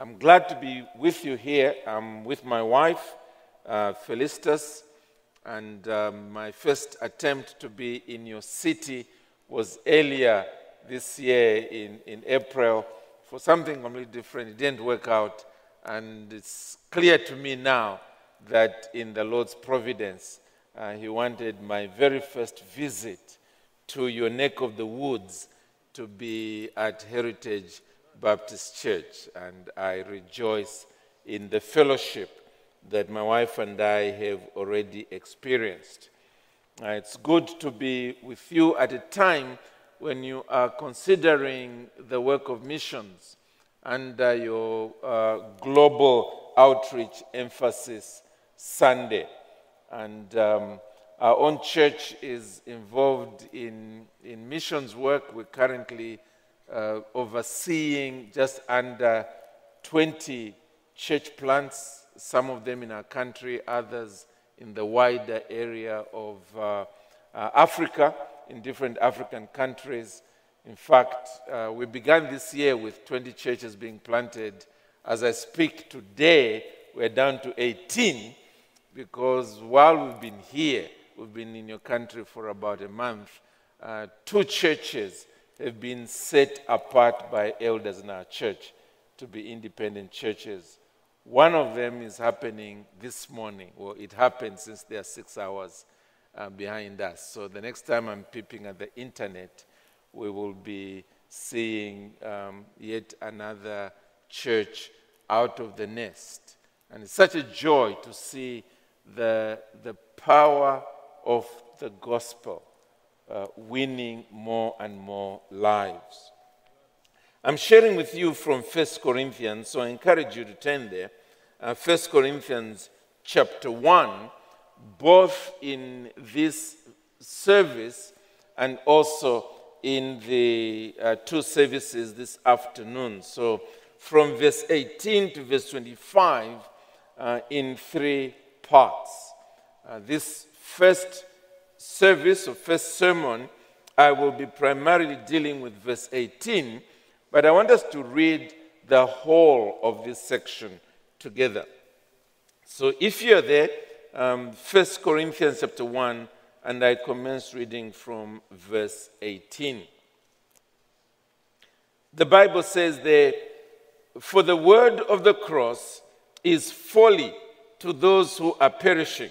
I'm glad to be with you here. I'm with my wife, uh, Felicitas, and um, my first attempt to be in your city was earlier this year in, in April for something completely different. It didn't work out, and it's clear to me now that in the Lord's providence, uh, He wanted my very first visit to your neck of the woods to be at Heritage Baptist Church, and I rejoice in the fellowship that my wife and I have already experienced. Uh, it's good to be with you at a time when you are considering the work of missions under your uh, global outreach emphasis Sunday. And um, our own church is involved in, in missions work. We're currently uh, overseeing just under 20 church plants, some of them in our country, others in the wider area of uh, uh, Africa, in different African countries. In fact, uh, we began this year with 20 churches being planted. As I speak today, we're down to 18 because while we've been here, We've been in your country for about a month. Uh, two churches have been set apart by elders in our church to be independent churches. One of them is happening this morning. Well, it happened since they are six hours uh, behind us. So the next time I'm peeping at the internet, we will be seeing um, yet another church out of the nest. And it's such a joy to see the, the power of the gospel, uh, winning more and more lives. I'm sharing with you from 1 Corinthians, so I encourage you to turn there. Uh, 1 Corinthians chapter 1, both in this service and also in the uh, two services this afternoon. So from verse 18 to verse 25 uh, in three parts. Uh, this first service or first sermon, I will be primarily dealing with verse 18, but I want us to read the whole of this section together. So if you're there, um, 1 Corinthians chapter 1, and I commence reading from verse 18. The Bible says there, For the word of the cross is folly to those who are perishing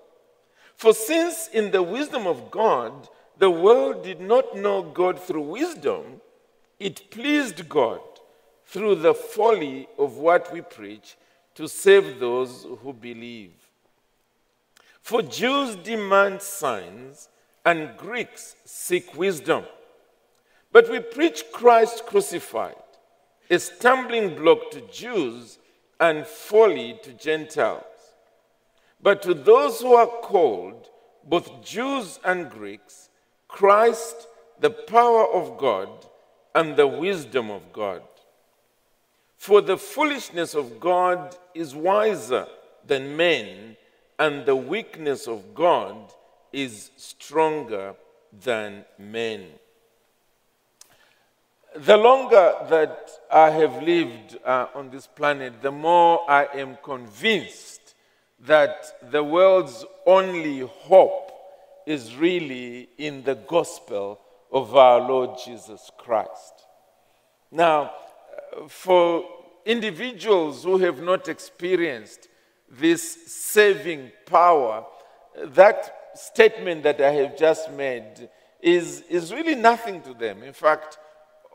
For since in the wisdom of God, the world did not know God through wisdom, it pleased God through the folly of what we preach to save those who believe. For Jews demand signs and Greeks seek wisdom. But we preach Christ crucified, a stumbling block to Jews and folly to Gentiles. But to those who are called, both Jews and Greeks, Christ, the power of God and the wisdom of God. For the foolishness of God is wiser than men, and the weakness of God is stronger than men. The longer that I have lived uh, on this planet, the more I am convinced that the world's only hope is really in the gospel of our Lord Jesus Christ. Now, uh, for individuals who have not experienced this saving power, that statement that I have just made is, is really nothing to them. In fact,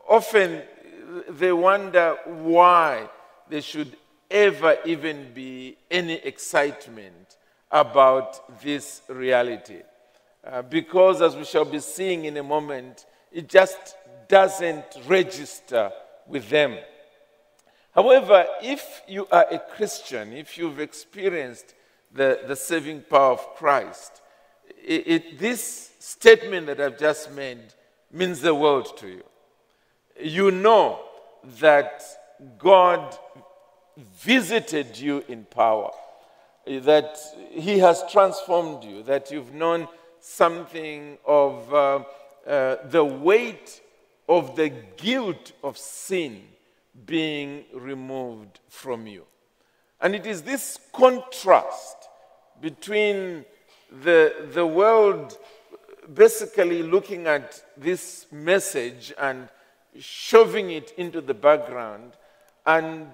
often they wonder why they should ever even be any excitement about this reality. Uh, because, as we shall be seeing in a moment, it just doesn't register with them. However, if you are a Christian, if you've experienced the, the saving power of Christ, it, it, this statement that I've just made means the world to you. You know that God visited you in power, that He has transformed you, that you've known something of uh, uh, the weight of the guilt of sin being removed from you. And it is this contrast between the, the world basically looking at this message and shoving it into the background, and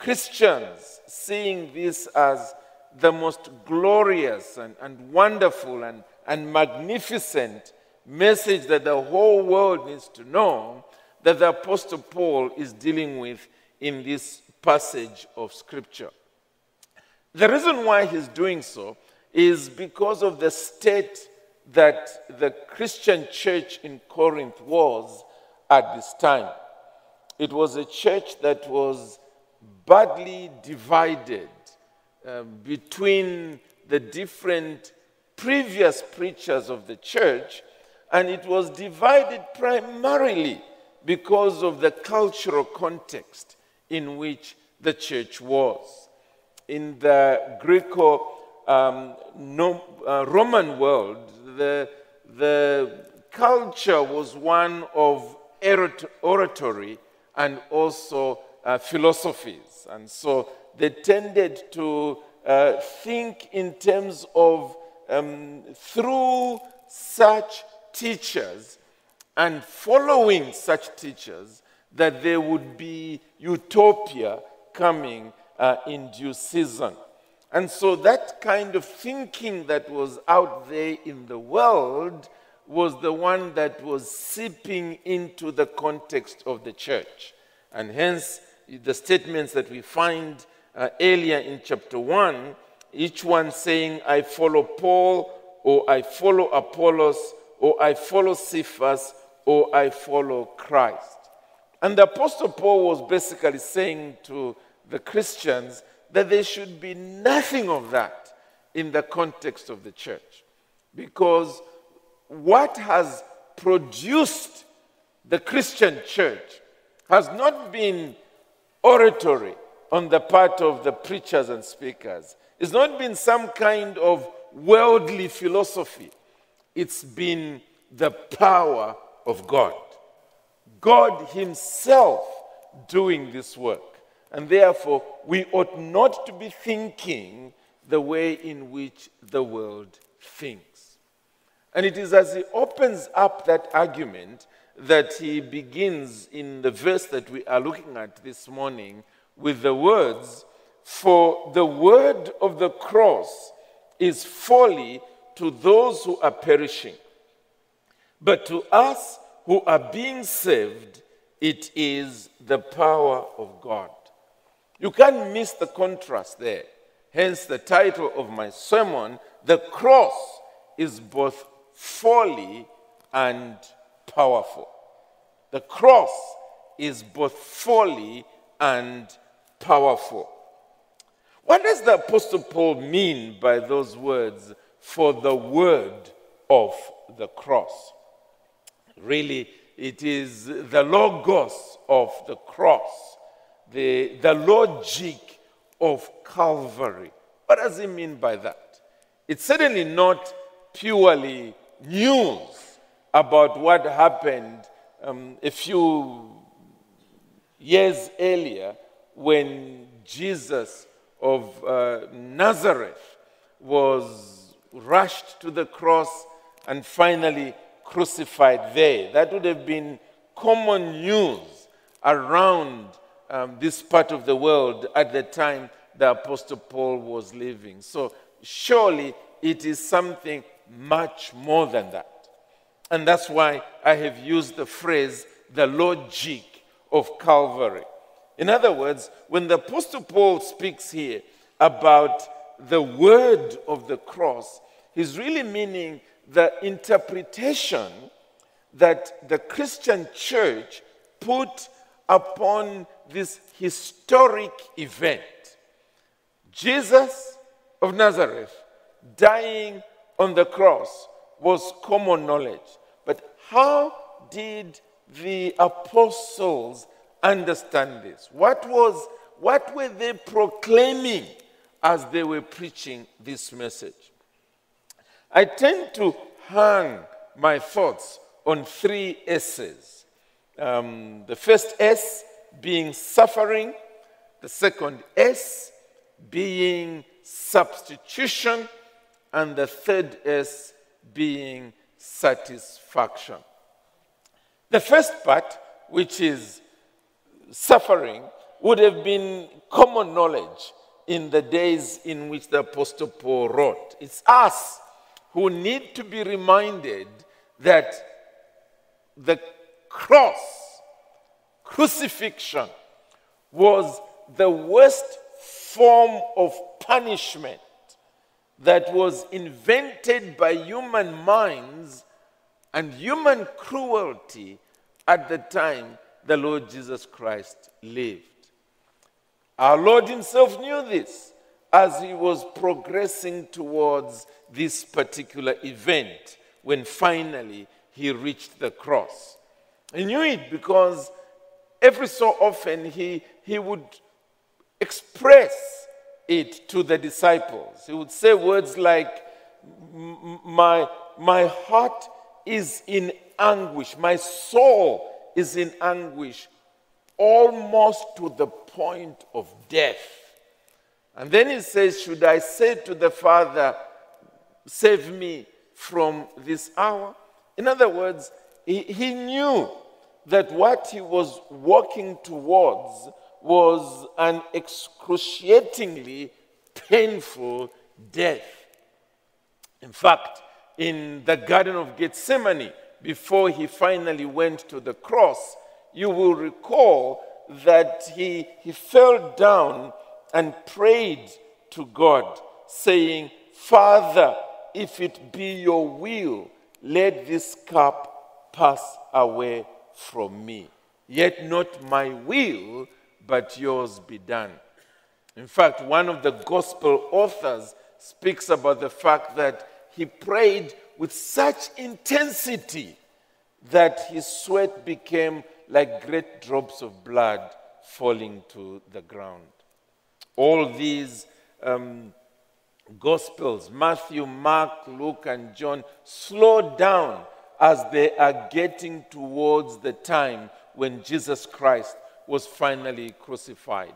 Christians seeing this as the most glorious and, and wonderful and, and magnificent message that the whole world needs to know that the Apostle Paul is dealing with in this passage of Scripture. The reason why he's doing so is because of the state that the Christian church in Corinth was at this time. It was a church that was badly divided um, between the different previous preachers of the church, and it was divided primarily because of the cultural context in which the church was. In the Greco um, no, uh, Roman world, the, the culture was one of oratory and also uh, philosophies. And so they tended to uh, think in terms of um, through such teachers and following such teachers that there would be utopia coming uh, in due season. And so that kind of thinking that was out there in the world was the one that was seeping into the context of the church. And hence, the statements that we find uh, earlier in chapter 1, each one saying, I follow Paul, or I follow Apollos, or I follow Cephas, or I follow Christ. And the Apostle Paul was basically saying to the Christians that there should be nothing of that in the context of the church. Because what has produced the Christian church has not been oratory on the part of the preachers and speakers. It's not been some kind of worldly philosophy. It's been the power of God. God Himself doing this work. And therefore, we ought not to be thinking the way in which the world thinks. And it is as he opens up that argument that he begins in the verse that we are looking at this morning with the words, For the word of the cross is folly to those who are perishing, but to us who are being saved, it is the power of God. You can't miss the contrast there. Hence, the title of my sermon The Cross is both folly and powerful. The cross is both folly and powerful. What does the Apostle Paul mean by those words, for the word of the cross? Really, it is the logos of the cross the, the logic of Calvary. What does he mean by that? It's certainly not purely news about what happened um, a few years earlier when Jesus of uh, Nazareth was rushed to the cross and finally crucified there. That would have been common news around um, this part of the world at the time the Apostle Paul was living. So surely it is something much more than that. And that's why I have used the phrase the logic of Calvary. In other words, when the Apostle Paul speaks here about the word of the cross, he's really meaning the interpretation that the Christian church put upon this historic event. Jesus of Nazareth dying on the cross was common knowledge. How did the apostles understand this? What was what were they proclaiming as they were preaching this message? I tend to hang my thoughts on three S's. Um, the first S being suffering, the second S being substitution, and the third S being satisfaction. The first part, which is suffering, would have been common knowledge in the days in which the Apostle Paul wrote. It's us who need to be reminded that the cross, crucifixion, was the worst form of punishment that was invented by human minds and human cruelty at the time the Lord Jesus Christ lived. Our Lord Himself knew this as He was progressing towards this particular event when finally He reached the cross. He knew it because every so often He, he would express it to the disciples. He would say words like, my, my heart is in anguish, my soul is in anguish almost to the point of death. And then he says, Should I say to the Father, Save me from this hour? In other words, he, he knew that what he was walking towards was an excruciatingly painful death. In fact, in the Garden of Gethsemane, before he finally went to the cross, you will recall that he, he fell down and prayed to God, saying, Father, if it be your will, let this cup pass away from me. Yet not my will, but yours be done. In fact, one of the gospel authors speaks about the fact that he prayed with such intensity that his sweat became like great drops of blood falling to the ground. All these um, Gospels, Matthew, Mark, Luke, and John, slow down as they are getting towards the time when Jesus Christ was finally crucified.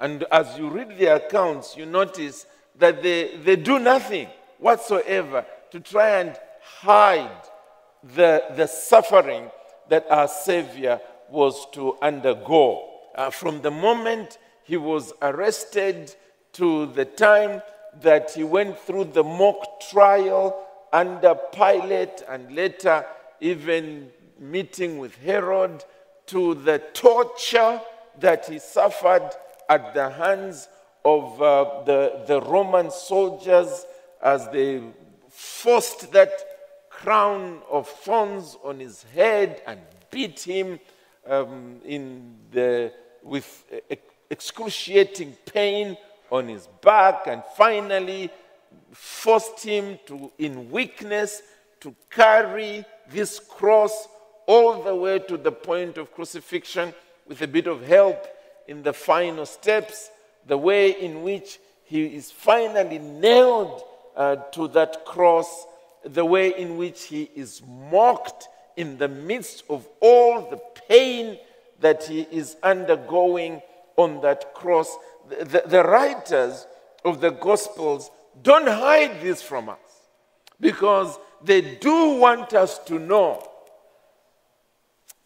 And as you read the accounts, you notice that they, they do nothing whatsoever to try and hide the, the suffering that our Savior was to undergo. Uh, from the moment he was arrested to the time that he went through the mock trial under Pilate and later even meeting with Herod to the torture that he suffered at the hands of uh, the, the Roman soldiers as they forced that crown of thorns on his head and beat him um, in the, with excruciating pain on his back, and finally forced him to, in weakness, to carry this cross all the way to the point of crucifixion with a bit of help in the final steps, the way in which he is finally nailed uh, to that cross, the way in which he is mocked in the midst of all the pain that he is undergoing on that cross. The, the, the writers of the Gospels don't hide this from us because they do want us to know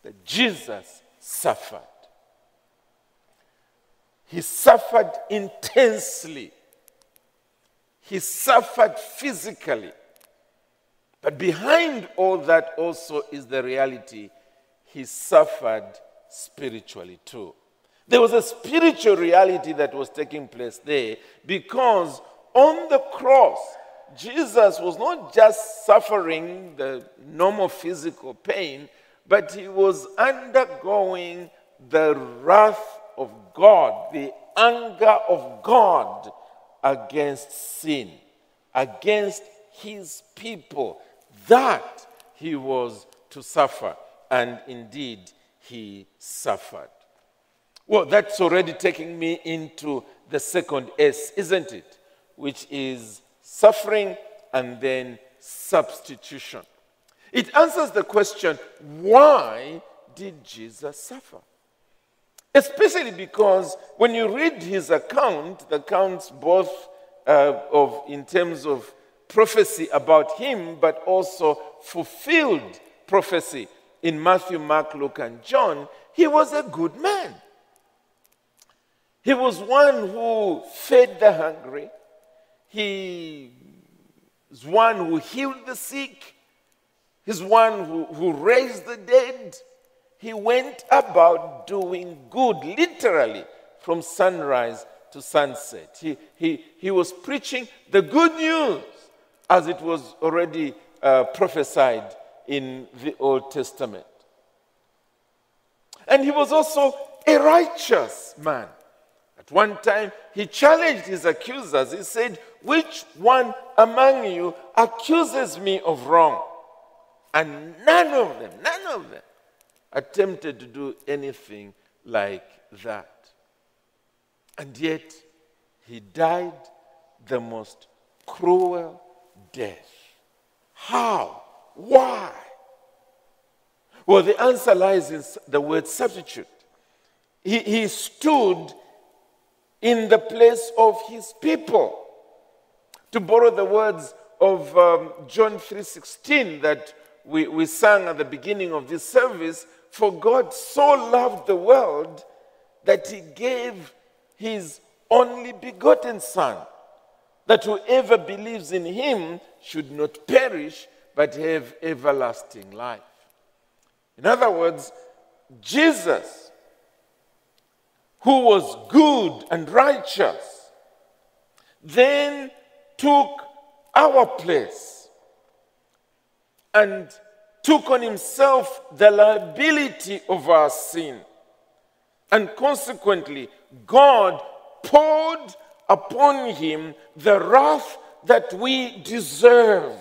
that Jesus suffered. He suffered intensely. He suffered physically. But behind all that also is the reality he suffered spiritually too. There was a spiritual reality that was taking place there because on the cross, Jesus was not just suffering the normal physical pain, but he was undergoing the wrath of God, the anger of God against sin, against his people, that he was to suffer. And indeed, he suffered. Well, that's already taking me into the second S, isn't it? Which is suffering and then substitution. It answers the question why did Jesus suffer? Especially because when you read his account, the accounts both uh, of in terms of prophecy about him, but also fulfilled prophecy in Matthew, Mark, Luke, and John, he was a good man. He was one who fed the hungry. He was one who healed the sick. He's one who, who raised the dead. He went about doing good, literally, from sunrise to sunset. He, he, he was preaching the good news as it was already uh, prophesied in the Old Testament. And he was also a righteous man. At one time, he challenged his accusers. He said, Which one among you accuses me of wrong? And none of them, none of them attempted to do anything like that. And yet, he died the most cruel death. How? Why? Well, the answer lies in the word substitute. He, he stood in the place of his people. To borrow the words of um, John 3:16 that we, we sang at the beginning of this service, for God so loved the world that he gave his only begotten Son, that whoever believes in him should not perish but have everlasting life. In other words, Jesus, who was good and righteous, then took our place and took on himself the liability of our sin. And consequently, God poured upon him the wrath that we deserve.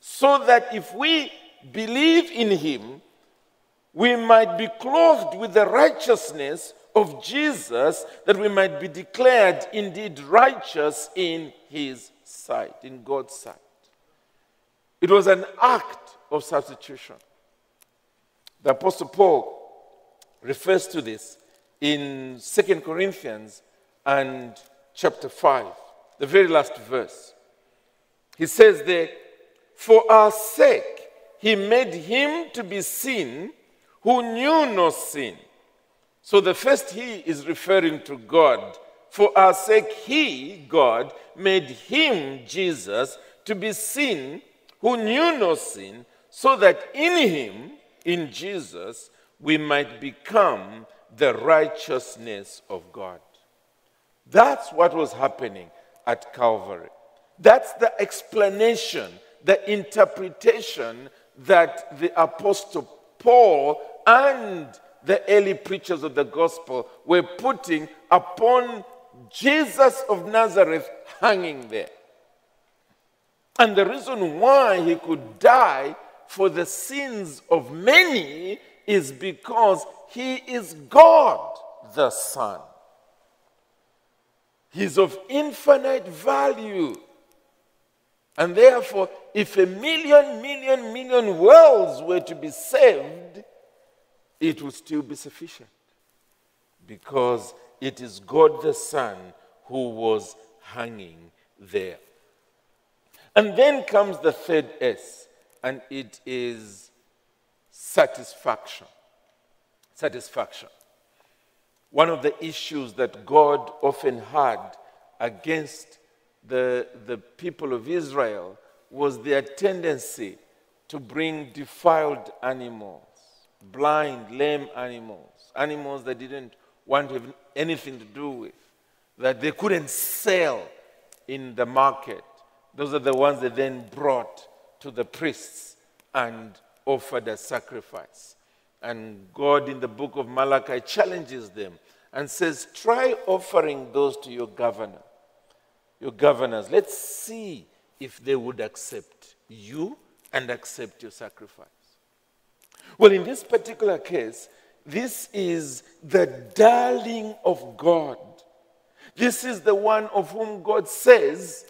So that if we believe in him, we might be clothed with the righteousness of Jesus, that we might be declared indeed righteous in his sight, in God's sight. It was an act of substitution. The Apostle Paul refers to this in 2 Corinthians and chapter 5, the very last verse. He says there, For our sake, he made him to be sin who knew no sin. So the first he is referring to God. For our sake, he, God, made him, Jesus, to be sin who knew no sin, so that in him, in Jesus, we might become the righteousness of God. That's what was happening at Calvary. That's the explanation, the interpretation that the Apostle Paul and the early preachers of the gospel were putting upon Jesus of Nazareth hanging there. And the reason why he could die for the sins of many is because he is God the Son. He's of infinite value. And therefore, if a million, million, million worlds were to be saved, it would still be sufficient. Because it is God the Son who was hanging there. And then comes the third S, and it is satisfaction. Satisfaction. One of the issues that God often had against the, the people of Israel was their tendency to bring defiled animals, blind, lame animals, animals that didn't want to have anything to do with, that they couldn't sell in the market. Those are the ones they then brought to the priests and offered as sacrifice. And God in the book of Malachi challenges them and says, Try offering those to your governor, your governors. Let's see if they would accept you and accept your sacrifice. Well, in this particular case, this is the darling of God. This is the one of whom God says,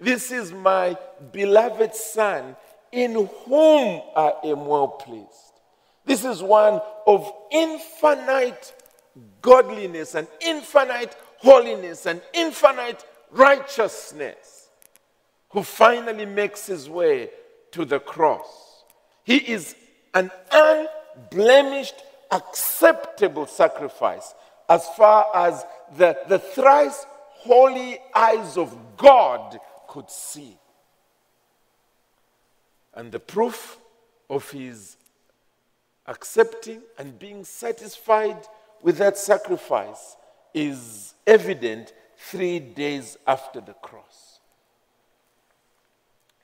This is my beloved Son, in whom I am well pleased. This is one of infinite godliness and infinite holiness and infinite righteousness who finally makes his way to the cross. He is an unblemished, acceptable sacrifice as far as the, the thrice holy eyes of God could see. And the proof of his accepting and being satisfied with that sacrifice is evident three days after the cross.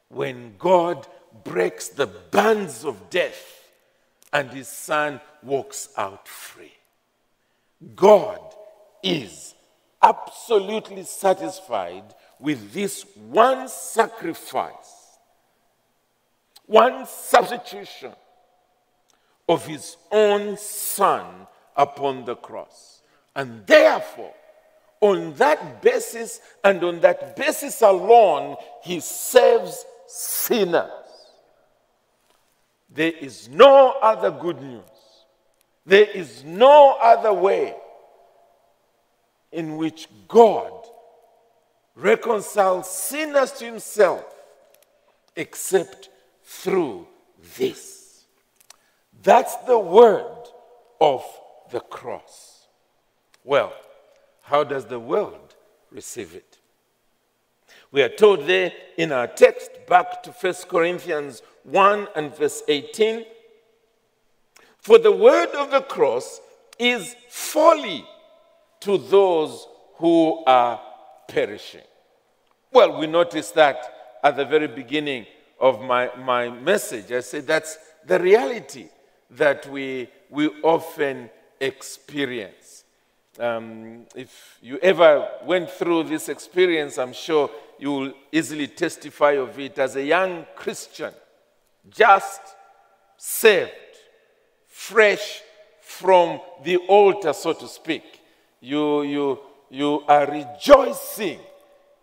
When God breaks the bands of death and his son walks out free. God is absolutely satisfied with this one sacrifice, one substitution of his own son upon the cross. And therefore, on that basis and on that basis alone, he saves sinners. There is no other good news. There is no other way in which God reconciles sinners to himself except through this. That's the word of the cross. Well, how does the world receive it? We are told there in our text, back to 1 Corinthians 1 and verse 18 For the word of the cross is folly to those who are perishing. Well, we noticed that at the very beginning of my, my message. I said that's the reality that we, we often experience. Um, if you ever went through this experience, I'm sure you will easily testify of it as a young Christian, just saved, fresh from the altar, so to speak. You, you, you are rejoicing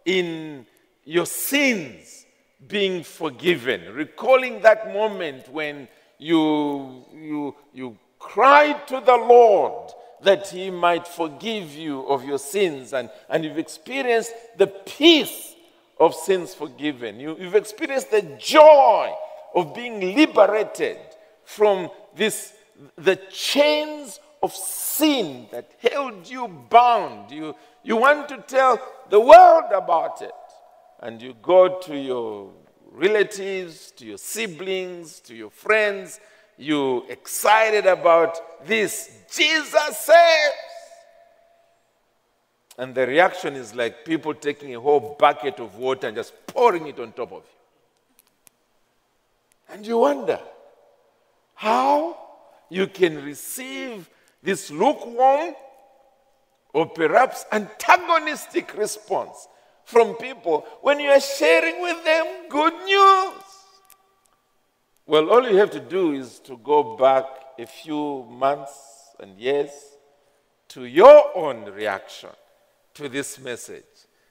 in your sins being forgiven, recalling that moment when you, you, you cried to the Lord that He might forgive you of your sins, and, and you've experienced the peace of sins forgiven. You, you've experienced the joy of being liberated from this, the chains of sin that held you bound. You, you want to tell the world about it. And you go to your relatives, to your siblings, to your friends, you excited about this. Jesus saves. And the reaction is like people taking a whole bucket of water and just pouring it on top of you. And you wonder how you can receive this lukewarm or perhaps antagonistic response from people when you are sharing with them good news. Well, all you have to do is to go back a few months and years to your own reaction to this message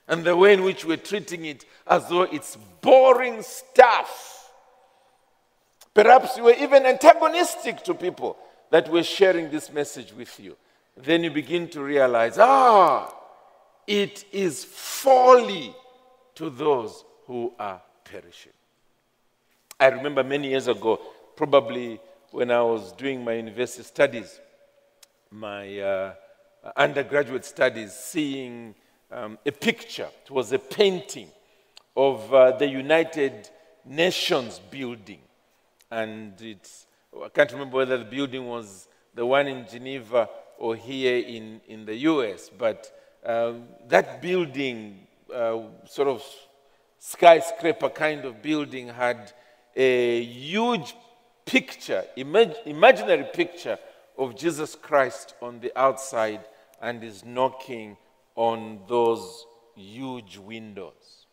and the way in which we're treating it as though it's boring stuff. Perhaps you were even antagonistic to people that we're sharing this message with you. Then you begin to realize, ah, it is folly to those who are perishing. I remember many years ago, probably when I was doing my university studies, my uh, undergraduate studies, seeing um, a picture. It was a painting of uh, the United Nations building. And it's, I can't remember whether the building was the one in Geneva or here in, in the US, but um, that building, uh, sort of skyscraper kind of building, had a huge picture, imag- imaginary picture of Jesus Christ on the outside and is knocking on those huge windows.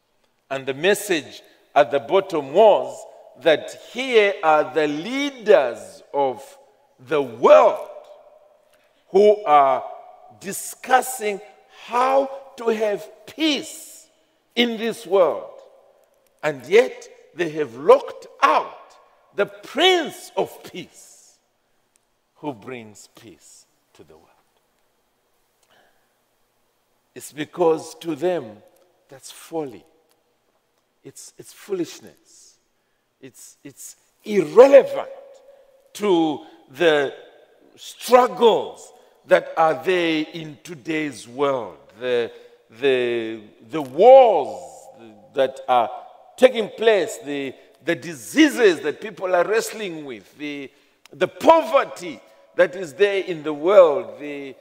And the message at the bottom was that here are the leaders of the world who are discussing how to have peace in this world. And yet they have locked out the Prince of Peace who brings peace to the world. It's because to them that's folly. It's, it's foolishness. It's, it's irrelevant to the struggles that are there in today's world, the, the, the wars that are taking place, the, the diseases that people are wrestling with, the, the poverty that is there in the world, the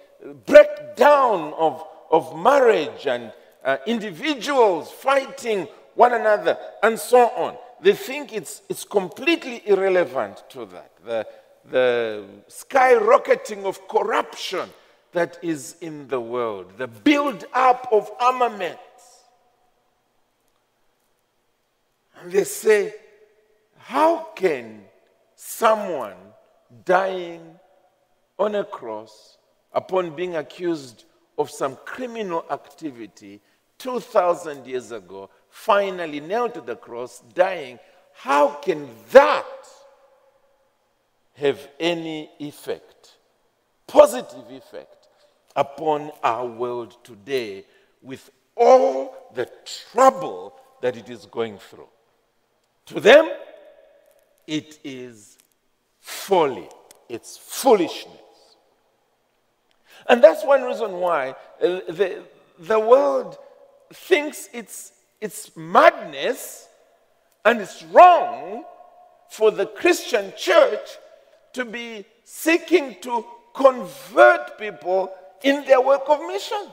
breakdown of, of marriage and uh, individuals fighting one another, and so on. They think it's, it's completely irrelevant to that. The, the skyrocketing of corruption that is in the world, the build up of armaments. And they say, how can someone dying on a cross upon being accused of some criminal activity 2,000 years ago, finally nailed to the cross, dying, how can that have any effect, positive effect, upon our world today with all the trouble that it is going through? To them, it is folly, it's foolishness. And that's one reason why uh, the, the world thinks it's, it's madness and it's wrong for the Christian church to be seeking to convert people in their work of missions.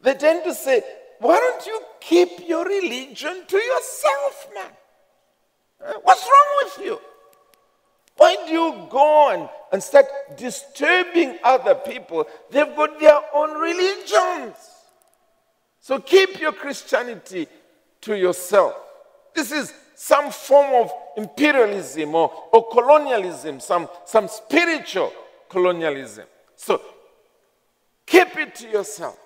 They tend to say, why don't you keep your religion to yourself, man? Uh, what's wrong with you? Why do you go and, and start disturbing other people? They've got their own religions. So keep your Christianity to yourself. This is some form of imperialism or, or colonialism, some, some spiritual colonialism. So keep it to yourself.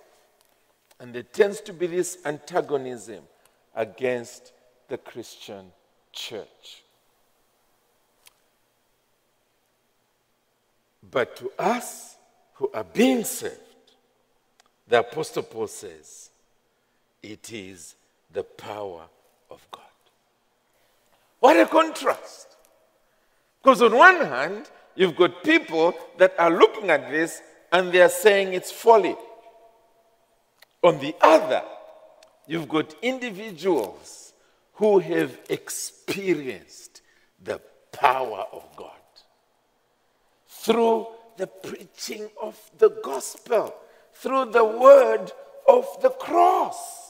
And there tends to be this antagonism against the Christian church. But to us who are being saved, the Apostle Paul says, it is the power of God. What a contrast. Because on one hand, you've got people that are looking at this and they are saying it's folly. On the other, you've got individuals who have experienced the power of God through the preaching of the gospel, through the word of the cross.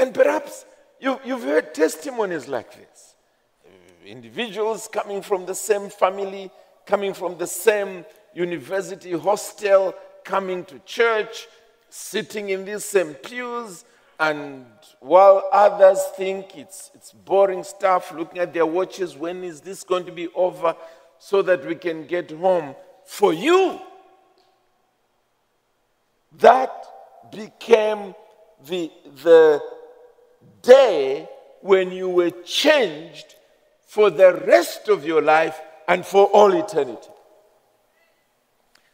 And perhaps you, you've heard testimonies like this individuals coming from the same family, coming from the same university hostel, coming to church, sitting in these same pews, and while others think it's, it's boring stuff, looking at their watches, when is this going to be over? so that we can get home for you. That became the, the day when you were changed for the rest of your life and for all eternity.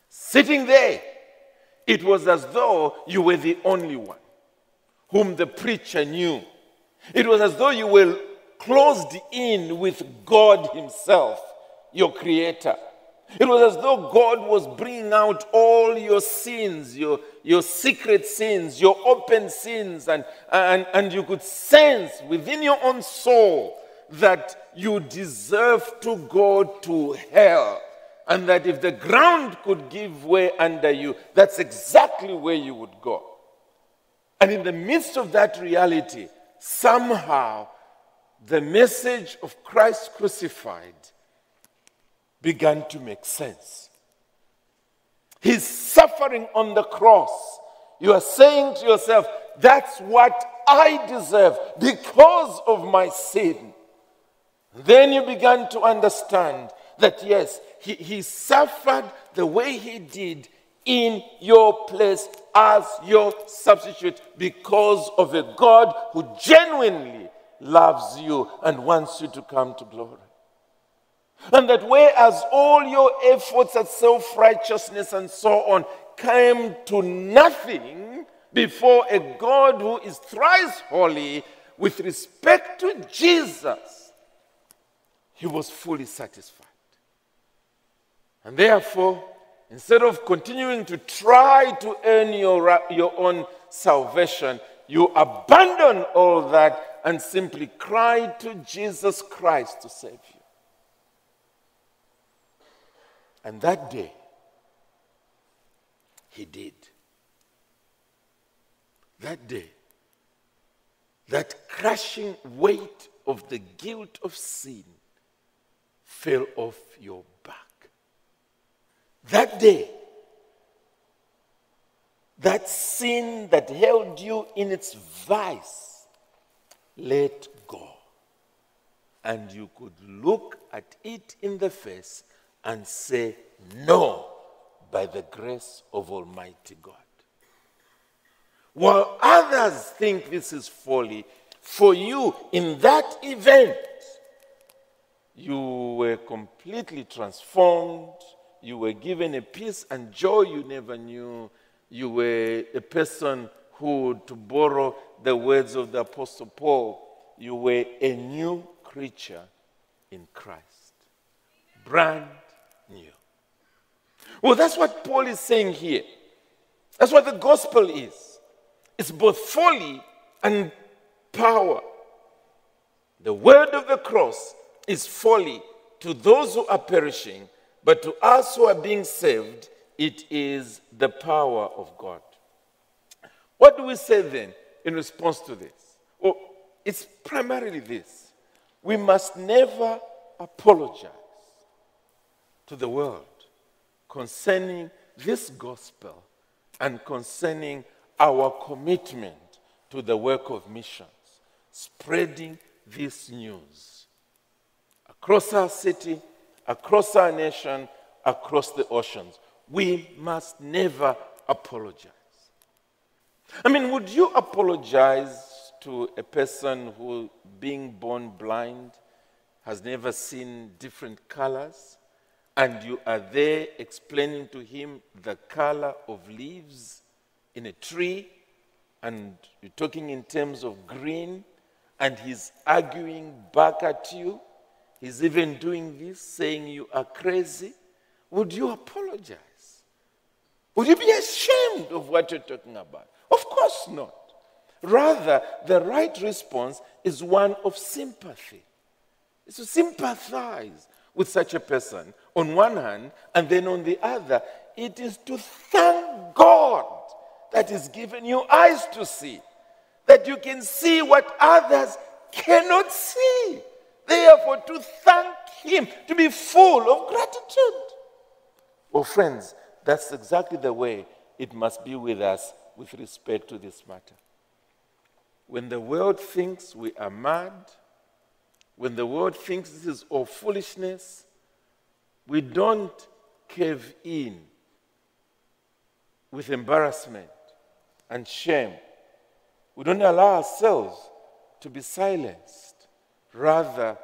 Sitting there, it was as though you were the only one whom the preacher knew. It was as though you were closed in with God Himself your creator. It was as though God was bringing out all your sins, your, your secret sins, your open sins, and, and, and you could sense within your own soul that you deserve to go to hell. And that if the ground could give way under you, that's exactly where you would go. And in the midst of that reality, somehow the message of Christ crucified began to make sense. His suffering on the cross, you are saying to yourself, that's what I deserve because of my sin. Then you began to understand that yes, he, he suffered the way he did in your place as your substitute because of a God who genuinely loves you and wants you to come to glory. And that whereas all your efforts at self righteousness and so on came to nothing before a God who is thrice holy with respect to Jesus, he was fully satisfied. And therefore, instead of continuing to try to earn your, your own salvation, you abandon all that and simply cry to Jesus Christ to save you. And that day, he did. That day, that crushing weight of the guilt of sin fell off your back. That day, that sin that held you in its vice let go. And you could look at it in the face and say no by the grace of Almighty God. While others think this is folly, for you in that event, you were completely transformed. You were given a peace and joy you never knew. You were a person who, to borrow the words of the Apostle Paul, you were a new creature in Christ. Brand new. Well, that's what Paul is saying here. That's what the gospel is. It's both folly and power. The word of the cross is folly to those who are perishing, but to us who are being saved, it is the power of God. What do we say then in response to this? Well, it's primarily this we must never apologize to the world concerning this gospel and concerning our commitment to the work of missions, spreading this news across our city, across our nation, across the oceans. We must never apologize. I mean, would you apologize to a person who, being born blind, has never seen different colors? And you are there explaining to him the color of leaves in a tree, and you're talking in terms of green, and he's arguing back at you. He's even doing this, saying you are crazy. Would you apologize? Would you be ashamed of what you're talking about? Of course not. Rather, the right response is one of sympathy. It's to sympathize with such a person on one hand, and then on the other, it is to thank God that He's given you eyes to see, that you can see what others cannot see. Therefore, to thank Him, to be full of gratitude. Well, friends, that's exactly the way it must be with us with respect to this matter. When the world thinks we are mad, when the world thinks this is all foolishness, we don't cave in with embarrassment and shame. We don't allow ourselves to be silenced. Rather,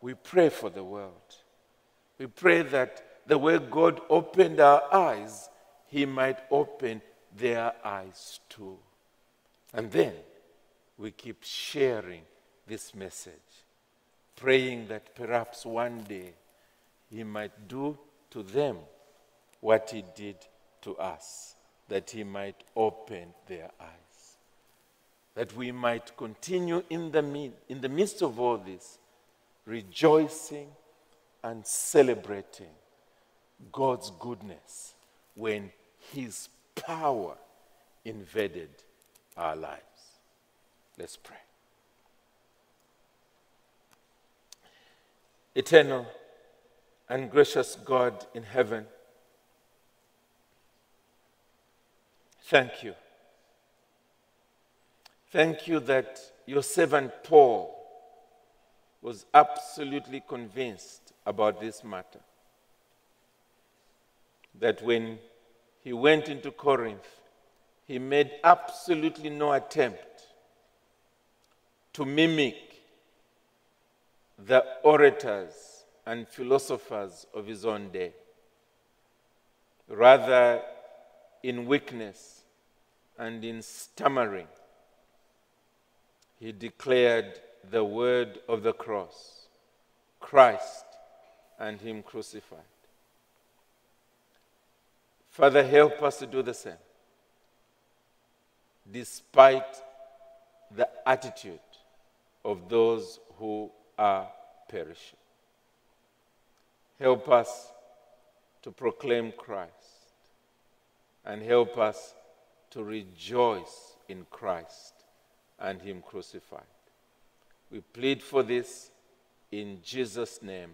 we pray for the world. We pray that the way God opened our eyes, He might open their eyes too. And then we keep sharing this message praying that perhaps one day he might do to them what he did to us, that he might open their eyes. That we might continue in the, in the midst of all this, rejoicing and celebrating God's goodness when his power invaded our lives. Let's pray. Eternal and gracious God in heaven, thank you. Thank you that your servant Paul was absolutely convinced about this matter. That when he went into Corinth, he made absolutely no attempt to mimic the orators and philosophers of his own day. Rather, in weakness and in stammering, he declared the word of the cross Christ and Him crucified. Father, help us to do the same, despite the attitude of those who are perishing. Help us to proclaim Christ and help us to rejoice in Christ and Him crucified. We plead for this in Jesus' name.